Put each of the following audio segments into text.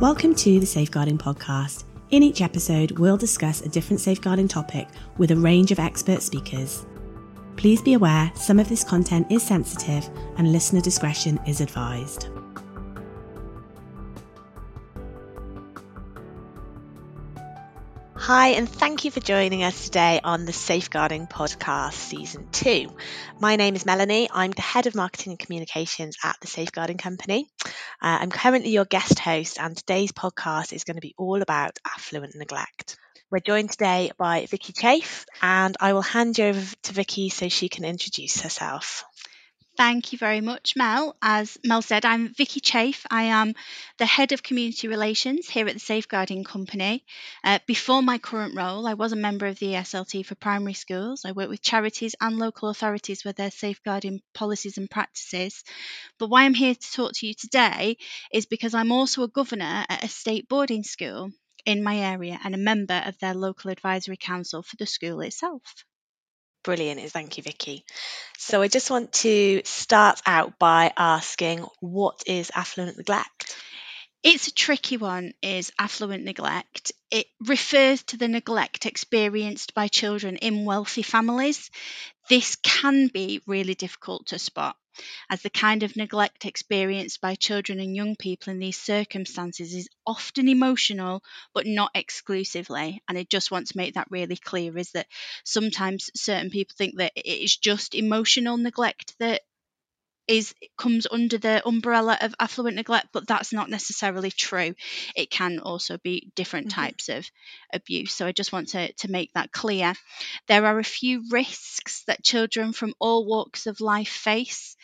Welcome to the Safeguarding Podcast. In each episode, we'll discuss a different safeguarding topic with a range of expert speakers. Please be aware some of this content is sensitive and listener discretion is advised. Hi, and thank you for joining us today on the Safeguarding Podcast Season 2. My name is Melanie. I'm the Head of Marketing and Communications at the Safeguarding Company. Uh, I'm currently your guest host, and today's podcast is going to be all about affluent neglect. We're joined today by Vikkey Chaffe, and I will hand you over to Vikkey so she can introduce herself. Thank you very much, Mel. As Mel said, I'm Vikkey Chaffe. I am the head of community relations here at the Safeguarding Company. Uh, before my current role, I was a member of the SLT for primary schools. I work with charities and local authorities with their safeguarding policies and practices. But why I'm here to talk to you today is because I'm also a governor at a state boarding school in my area and a member of their local advisory council for the school itself. Brilliant. Thank you, Vikkey. So I just want to start out by asking what is affluent neglect? It's a tricky one, is affluent neglect. It refers to the neglect experienced by children in wealthy families. This can be really difficult to spot as the kind of neglect experienced by children and young people in these circumstances is often emotional, but not exclusively. And I just want to make that really clear is that sometimes certain people think that it is just emotional neglect that is comes under the umbrella of affluent neglect but that's not necessarily true. It can also be different mm-hmm. types of abuse. So i just want to, to make that clear. There are a few risks that children from all walks of life face.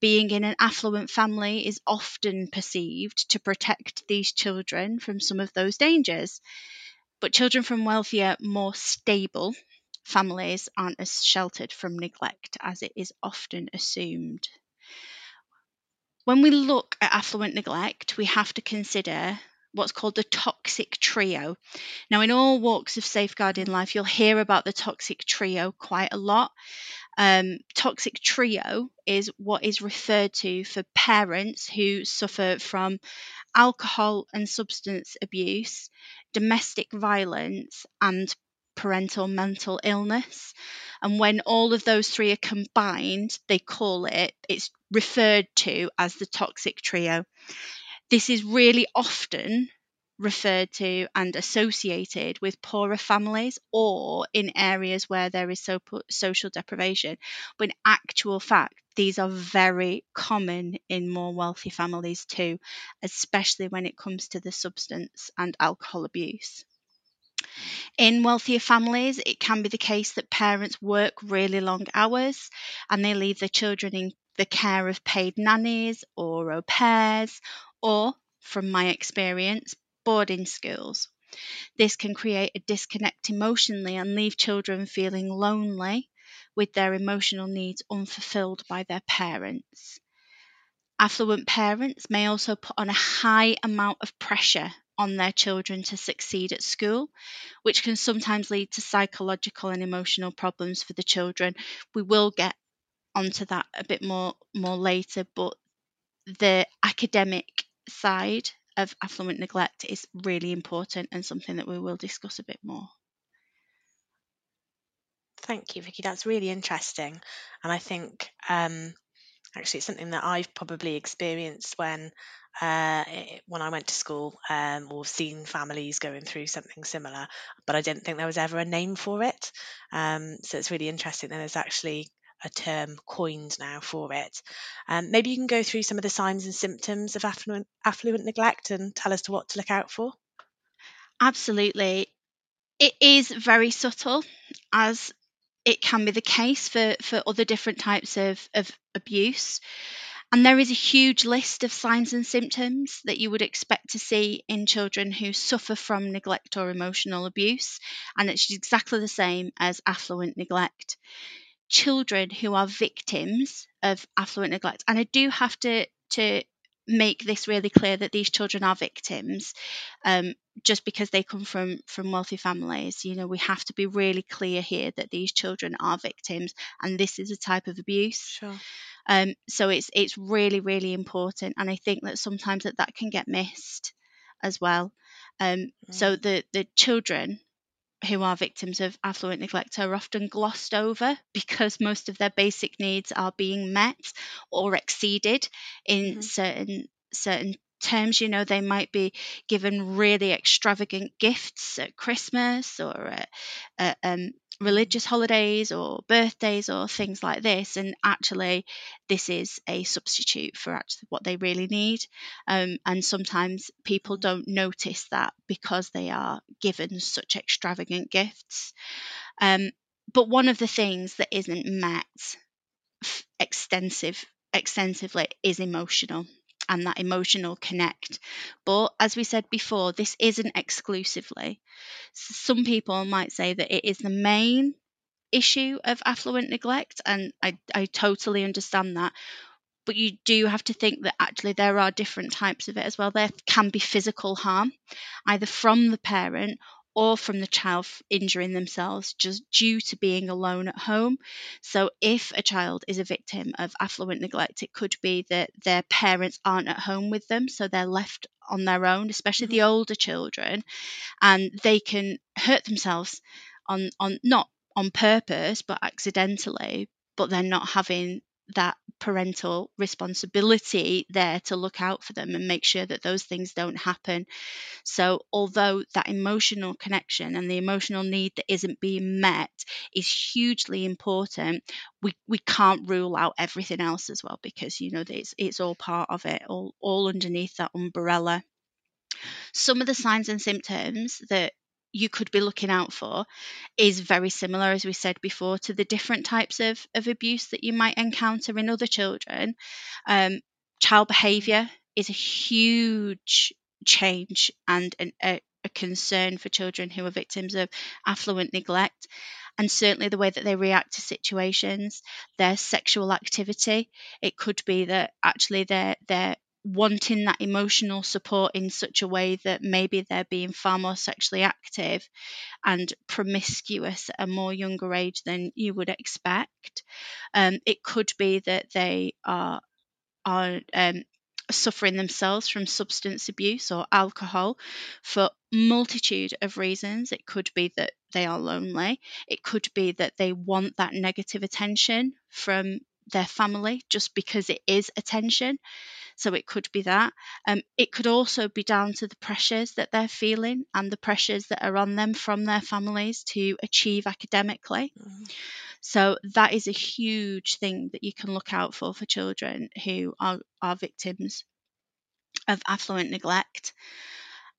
Being in an affluent family is often perceived to protect these children from some of those dangers. But children from wealthier more stable families aren't as sheltered from neglect as it is often assumed when we look at affluent neglect, we have to consider what's called the toxic trio. Now, in all walks of safeguarding life, you'll hear about the toxic trio quite a lot. Um, toxic trio is what is referred to for parents who suffer from alcohol and substance abuse, domestic violence, and parental mental illness. And when all of those three are combined, they call it, it's referred to as the toxic trio. This is really often referred to and associated with poorer families or in areas where there is so social deprivation. But in actual fact, these are very common in more wealthy families too, especially when it comes to the substance and alcohol abuse. In wealthier families, it can be the case that parents work really long hours and they leave their children in the care of paid nannies or au pairs, or, from my experience, boarding schools. This can create a disconnect emotionally and leave children feeling lonely with their emotional needs unfulfilled by their parents. Affluent parents may also put on a high amount of pressure on their children to succeed at school, which can sometimes lead to psychological and emotional problems for the children. We will get onto that a bit more more later, but the academic side of affluent neglect is really important and something that we will discuss a bit more. Thank you, Vikkey. That's really interesting, and I think um, actually it's something that I've probably experienced when uh, when I went to school um, or seen families going through something similar, but I didn't think there was ever a name for it. Um, so it's really interesting that there's actually a term coined now for it. Um, maybe you can go through some of the signs and symptoms of affluent, affluent neglect and tell us to what to look out for. Absolutely. It is very subtle, as it can be the case for, for other different types of, of abuse. And there is a huge list of signs and symptoms that you would expect to see in children who suffer from neglect or emotional abuse. And it's exactly the same as affluent neglect. Children who are victims of affluent neglect, and I do have to, to make this really clear that these children are victims um, just because they come from from wealthy families you know we have to be really clear here that these children are victims and this is a type of abuse sure. um, so it's it's really really important and i think that sometimes that that can get missed as well. Um, so the the children who are victims of affluent neglect are often glossed over because most of their basic needs are being met or exceeded in Mhm. certain certain terms you know they might be given really extravagant gifts at christmas or at, at um, religious holidays or birthdays or things like this and actually this is a substitute for actually what they really need. Um, and sometimes people don't notice that because they are given such extravagant gifts. Um, but one of the things that isn't met extensive extensively is emotional and that emotional connect. But as we said before this isn't exclusively. Some people might say that it is the main issue of affluent neglect and I, I totally understand that. But you do have to think that actually there are different types of it as well. There can be physical harm either from the parent or from the child injuring themselves just due to being alone at home so if a child is a victim of affluent neglect it could be that their parents aren't at home with them so they're left on their own especially Mhm. the older children and they can hurt themselves on on not on purpose but accidentally but they're not having that parental responsibility there to look out for them and make sure that those things don't happen. So although that emotional connection and the emotional need that isn't being met is hugely important we we can't rule out everything else as well because you know it's it's all part of it all all underneath that umbrella. Some of the signs and symptoms that you could be looking out for is very similar, as we said before, to the different types of, of abuse that you might encounter in other children. Um, child behaviour is a huge change and an, a, a concern for children who are victims of affluent neglect. And certainly the way that they react to situations, their sexual activity. It could be that actually they're they're wanting that emotional support in such a way that maybe they're being far more sexually active and promiscuous at a more younger age than you would expect. Um, it could be that they are are um, suffering themselves from substance abuse or alcohol for multitude of reasons. It could be that they are lonely. It could be that they want that negative attention from their family just because it is attention. So it could be that. Um, it could also be down to the pressures that they're feeling and the pressures that are on them from their families to achieve academically. Mhm. So that is a huge thing that you can look out for for children who are, are victims of affluent neglect.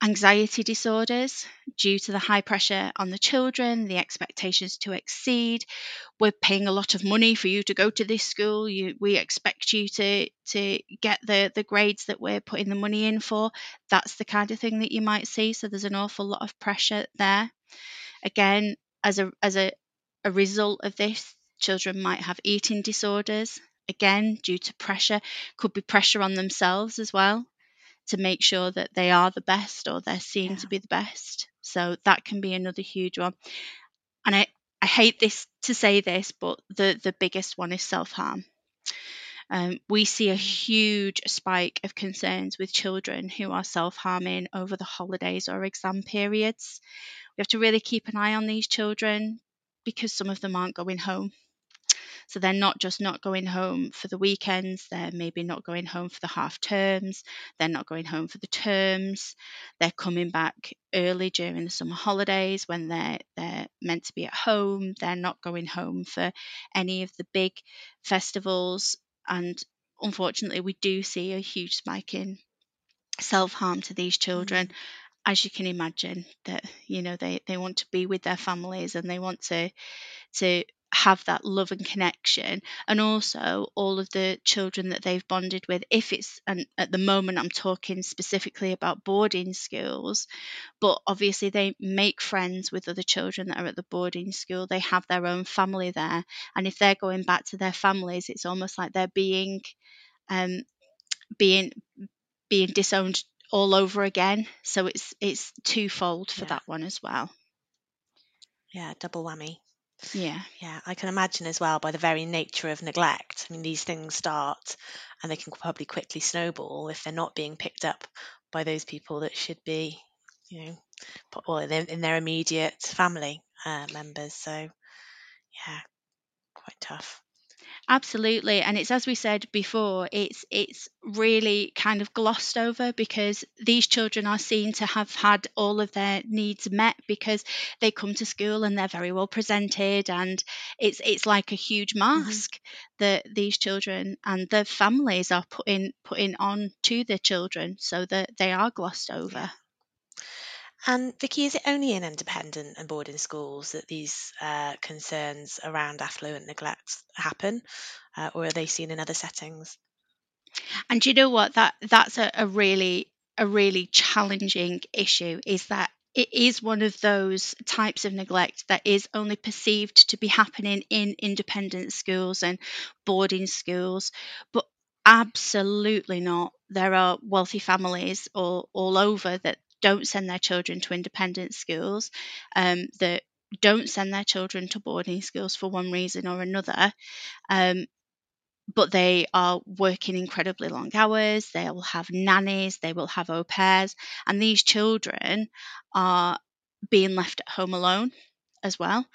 Anxiety disorders due to the high pressure on the children, the expectations to exceed. We're paying a lot of money for you to go to this school. You, we expect you to to get the the grades that we're putting the money in for. That's the kind of thing that you might see. So there's an awful lot of pressure there. Again, as a as a, a result of this, children might have eating disorders. Again, due to pressure, could be pressure on themselves as well to make sure that they are the best or they're seen Yeah. to be the best. So that can be another huge one. And I, I hate this to say this, but the, the biggest one is self harm. Um, we see a huge spike of concerns with children who are self harming over the holidays or exam periods. We have to really keep an eye on these children because some of them aren't going home. So they're not just not going home for the weekends, they're maybe not going home for the half terms, they're not going home for the terms, they're coming back early during the summer holidays when they're they're meant to be at home, they're not going home for any of the big festivals. And unfortunately we do see a huge spike in self-harm to these children. Mm. as you can imagine that you know they they want to be with their families and they want to to have that love and connection. And also all of the children that they've bonded with if it's and at the moment I'm talking specifically about boarding schools but obviously they make friends with other children that are at the boarding school. They have their own family there. And if they're going back to their families it's almost like they're being um being being disowned all over again. So it's it's twofold for Yeah. that one as well. Yeah, double whammy. Yeah Yeah, I can imagine as well by the very nature of neglect. I mean, these things start and they can probably quickly snowball if they're not being picked up by those people that should be, you know, well, in their, immediate family uh, members. So, yeah, quite tough. Absolutely, and it's as we said before, it's it's really kind of glossed over because these children are seen to have had all of their needs met because they come to school and they're very well presented, and it's it's like a huge Mm-hmm. mask that these children and the families are putting putting on to the children, so that they are glossed over. And Vikkey, is it only in independent and boarding schools that these uh, concerns around affluent neglect happen, uh, or are they seen in other settings? And you know what? That that's a, a really a really challenging issue. Is that it is one of those types of neglect that is only perceived to be happening in independent schools and boarding schools, but absolutely not. There are wealthy families all, all over that don't send their children to independent schools, um, that don't send their children to boarding schools for one reason or another. Um, but they are working incredibly long hours. They will have nannies, they will have au pairs, and these children are being left at home alone as well.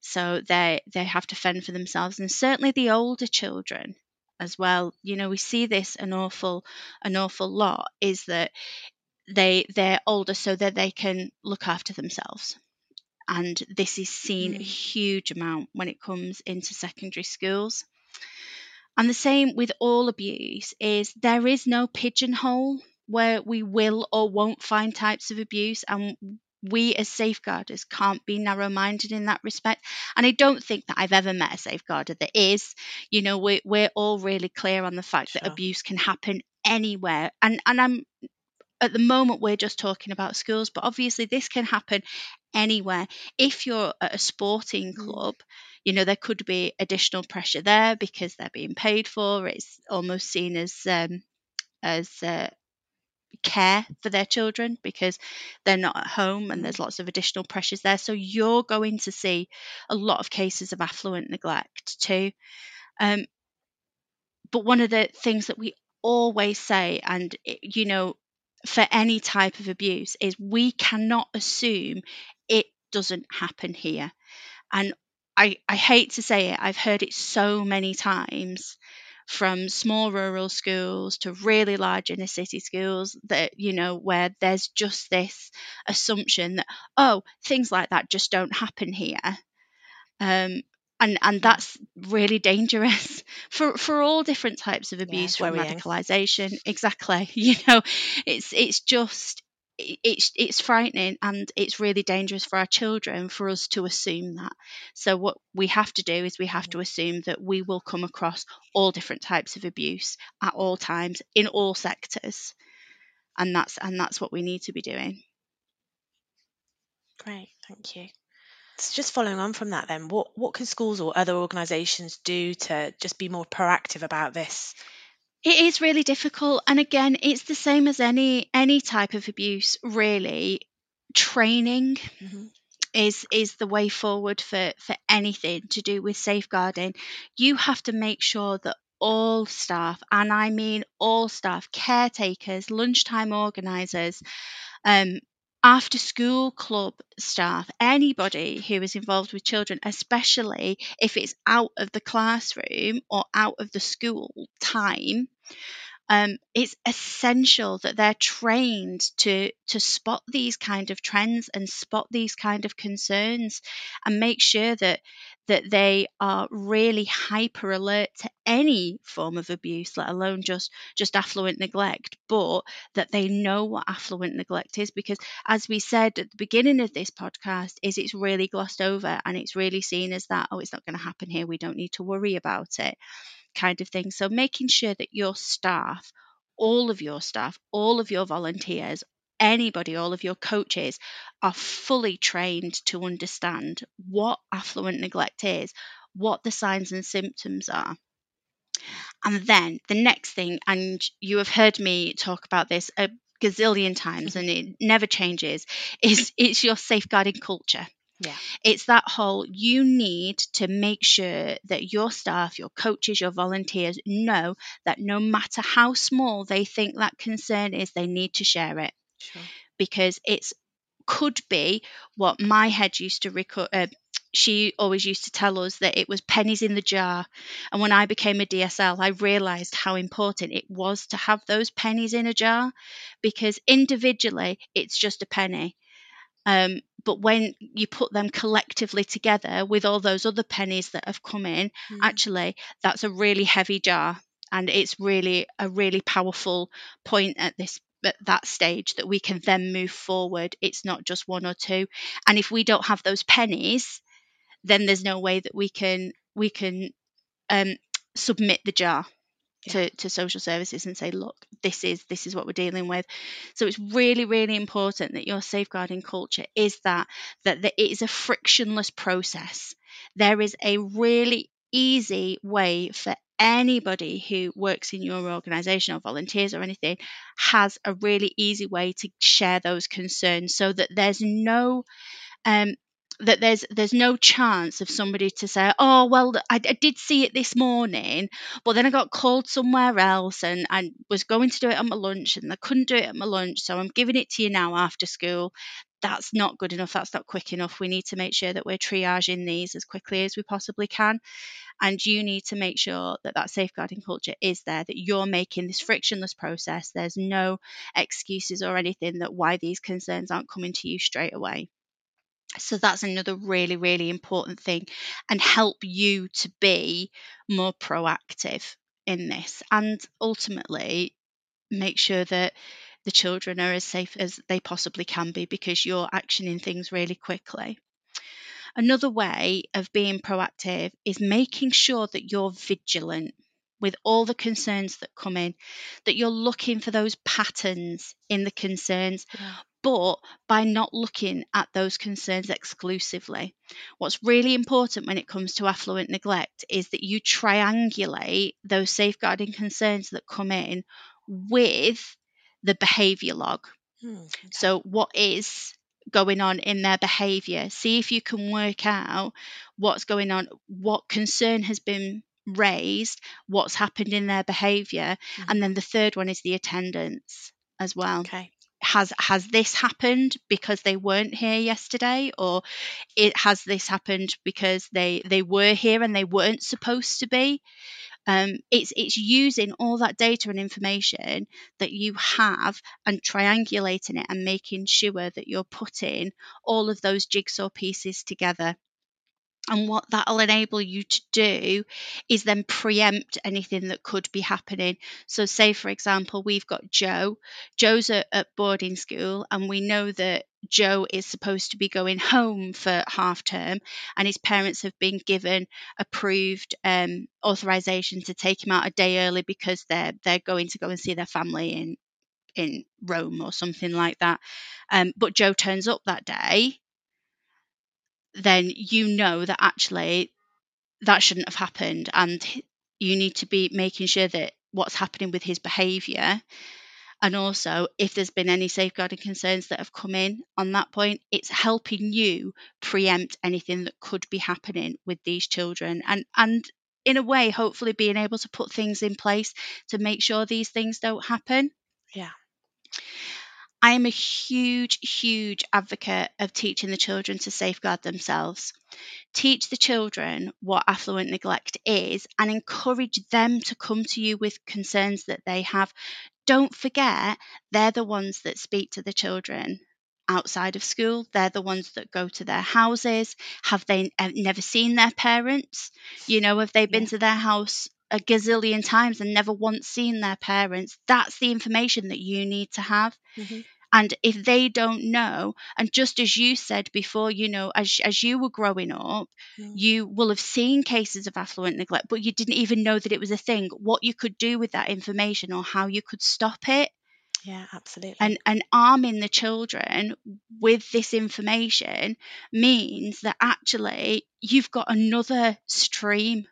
So they they have to fend for themselves, and certainly the older children as well. You know, we see this an awful an awful lot is that they they're older so that they can look after themselves. And this is seen a Mm. huge amount when it comes into secondary schools. And the same with all abuse is there is no pigeonhole where we will or won't find types of abuse and we as safeguarders can't be narrow minded in that respect. And I don't think that I've ever met a safeguarder that is. You know, we're, we're all really clear on the fact that abuse can happen anywhere. And, and I'm at the moment, we're just talking about schools, but obviously, this can happen anywhere. If you're at a sporting Mm. club, you know, there could be additional pressure there because they're being paid for. It's almost seen as um, as uh, care for their children because they're not at home and there's lots of additional pressures there. So you're going to see a lot of cases of affluent neglect too. Um, but one of the things that we always say, and it- you know, for any type of abuse, is we cannot assume it doesn't happen here. And I, I hate to say it, I've heard it so many times from small rural schools to really large inner city schools that, you know, where there's just this assumption that, oh, things like that just don't happen here. Um, and, and that's really dangerous for, for all different types of Yeah, abuse from worrying. radicalization exactly you know it's it's just it's it's frightening and it's really dangerous for our children for us to assume that so what we have to do is we have to assume that we will come across all different types of abuse at all times in all sectors and that's and that's what we need to be doing Great, thank you. So just following on from that, then, what what can schools or other organisations do to just be more proactive about this? It is really difficult, and again, it's the same as any any type of abuse. Really, training Mhm. is is the way forward for for anything to do with safeguarding. You have to make sure that all staff, and I mean all staff, caretakers, lunchtime organisers, um, after school club staff, anybody who is involved with children, especially if it's out of the classroom or out of the school time, um, it's essential that they're trained to to spot these kind of trends and spot these kind of concerns and make sure that that they are really hyper alert to any form of abuse let alone just just affluent neglect but that they know what affluent neglect is because as we said at the beginning of this podcast is it's really glossed over and it's really seen as that oh it's not going to happen here we don't need to worry about it kind of thing. So making sure that your staff, all of your staff, all of your volunteers, anybody, all of your coaches are fully trained to understand what affluent neglect is, what the signs and symptoms are. And then the next thing, and you have heard me talk about this a gazillion times and it never changes, is it's your safeguarding culture Yeah. It's that whole you need to make sure that your staff, your coaches, your volunteers know that no matter how small they think that concern is, they need to share it Sure. because it's could be what my head used to record. Uh, she always used to tell us that it was pennies in the jar. And when I became a DSL, I realized how important it was to have those pennies in a jar because individually it's just a penny. Um, but when you put them collectively together with all those other pennies that have come in, Mm. actually, that's a really heavy jar. And it's really a really powerful point at this at that stage that we can then move forward. It's not just one or two. And if we don't have those pennies, then there's no way that we can we can um, submit the jar to, to social services and say look this is this is what we're dealing with so it's really really important that your safeguarding culture is that that, that it is a frictionless process there is a really easy way for anybody who works in your organization or volunteers or anything has a really easy way to share those concerns so that there's no um, that there's there's no chance of somebody to say oh well I, I, did see it this morning but then i got called somewhere else and i was going to do it at my lunch and i couldn't do it at my lunch so i'm giving it to you now after school that's not good enough that's not quick enough. We need to make sure that we're triaging these as quickly as we possibly can. And you need to make sure that that safeguarding culture is there that you're making this frictionless process. There's no excuses or anything that why these concerns aren't coming to you straight away. So that's another really, really important thing and help you to be more proactive in this. And ultimately make sure that the children are as safe as they possibly can be because you're actioning things really quickly. Another way of being proactive is making sure that you're vigilant with all the concerns that come in, that you're looking for those patterns in the concerns, Yeah. but by not looking at those concerns exclusively. What's really important when it comes to affluent neglect is that you triangulate those safeguarding concerns that come in with the behaviour log. Mm, okay. So, what is going on in their behaviour? See if you can work out what's going on, what concern has been raised, what's happened in their behaviour, Mhm. and then the third one is the attendance as well Okay. has has this happened because they weren't here yesterday or it has this happened because they they were here and they weren't supposed to be um, it's it's using all that data and information that you have and triangulating it and making sure that you're putting all of those jigsaw pieces together and what that'll enable you to do is then preempt anything that could be happening. So, say for example, we've got Joe. Joe's at, at boarding school, and we know that Joe is supposed to be going home for half term, and his parents have been given approved um, authorization to take him out a day early because they're they're going to go and see their family in in Rome or something like that. Um, but Joe turns up that day then you know that actually that shouldn't have happened and you need to be making sure that what's happening with his behavior and also if there's been any safeguarding concerns that have come in on that point it's helping you preempt anything that could be happening with these children and and in a way hopefully being able to put things in place to make sure these things don't happen Yeah. I am a huge, huge advocate of teaching the children to safeguard themselves. Teach the children what affluent neglect is and encourage them to come to you with concerns that they have. Don't forget, they're the ones that speak to the children outside of school. They're the ones that go to their houses. Have they uh, never seen their parents? You know, have they been Yeah. to their house a gazillion times and never once seen their parents? That's the information that you need to have. Mhm. And if they don't know, and just as you said before, you know, as, as you were growing up, Mm. you will have seen cases of affluent neglect, but you didn't even know that it was a thing, what you could do with that information or how you could stop it. Yeah, absolutely. And, and arming the children with this information means that actually you've got another stream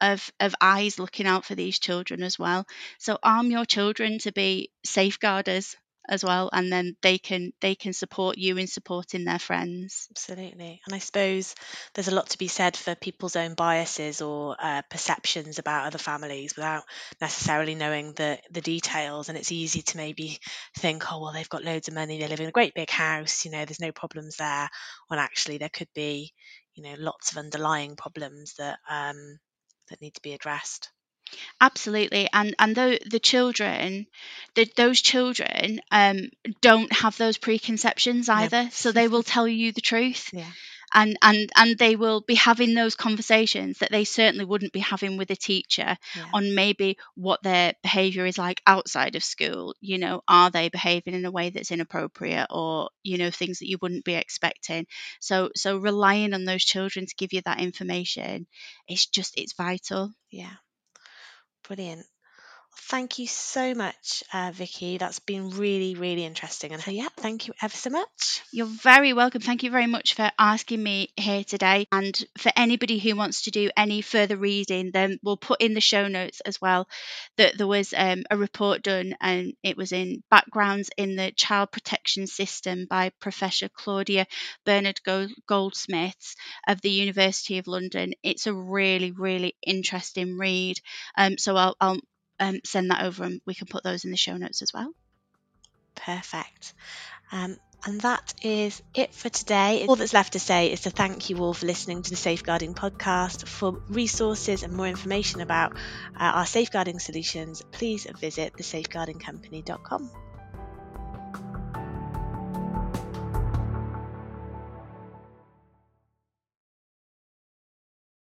of, of eyes looking out for these children as well. So arm your children to be safeguarders as well and then they can they can support you in supporting their friends. Absolutely. And i suppose there's a lot to be said for people's own biases or uh, perceptions about other families without necessarily knowing the the details. And it's easy to maybe think oh well they've got loads of money they live in a great big house you know there's no problems there when actually there could be you know lots of underlying problems that um, that need to be addressed absolutely and and the the children the, those children um don't have those preconceptions either so they will tell you the truth yeah. and and and they will be having those conversations that they certainly wouldn't be having with a teacher yeah. on maybe what their behavior is like outside of school you know are they behaving in a way that's inappropriate or you know things that you wouldn't be expecting. So so relying on those children to give you that information it's just it's vital. Yeah brilliant Thank you so much, uh, Vikkey. That's been really, really interesting. And yeah, thank you ever so much. You're very welcome. Thank you very much for asking me here today. And for anybody who wants to do any further reading, then we'll put in the show notes as well that there was um, a report done and it was in Backgrounds in the Child Protection System by Professor Claudia Bernard Goldsmiths of the University of London. It's a really, really interesting read. Um, so I'll, I'll um, send that over and we can put those in the show notes as well. Perfect. Um, and that is it for today. All that's left to say is to thank you all for listening to the Safeguarding Podcast. For resources and more information about uh, our safeguarding solutions, please visit thesafeguardingcompany.com.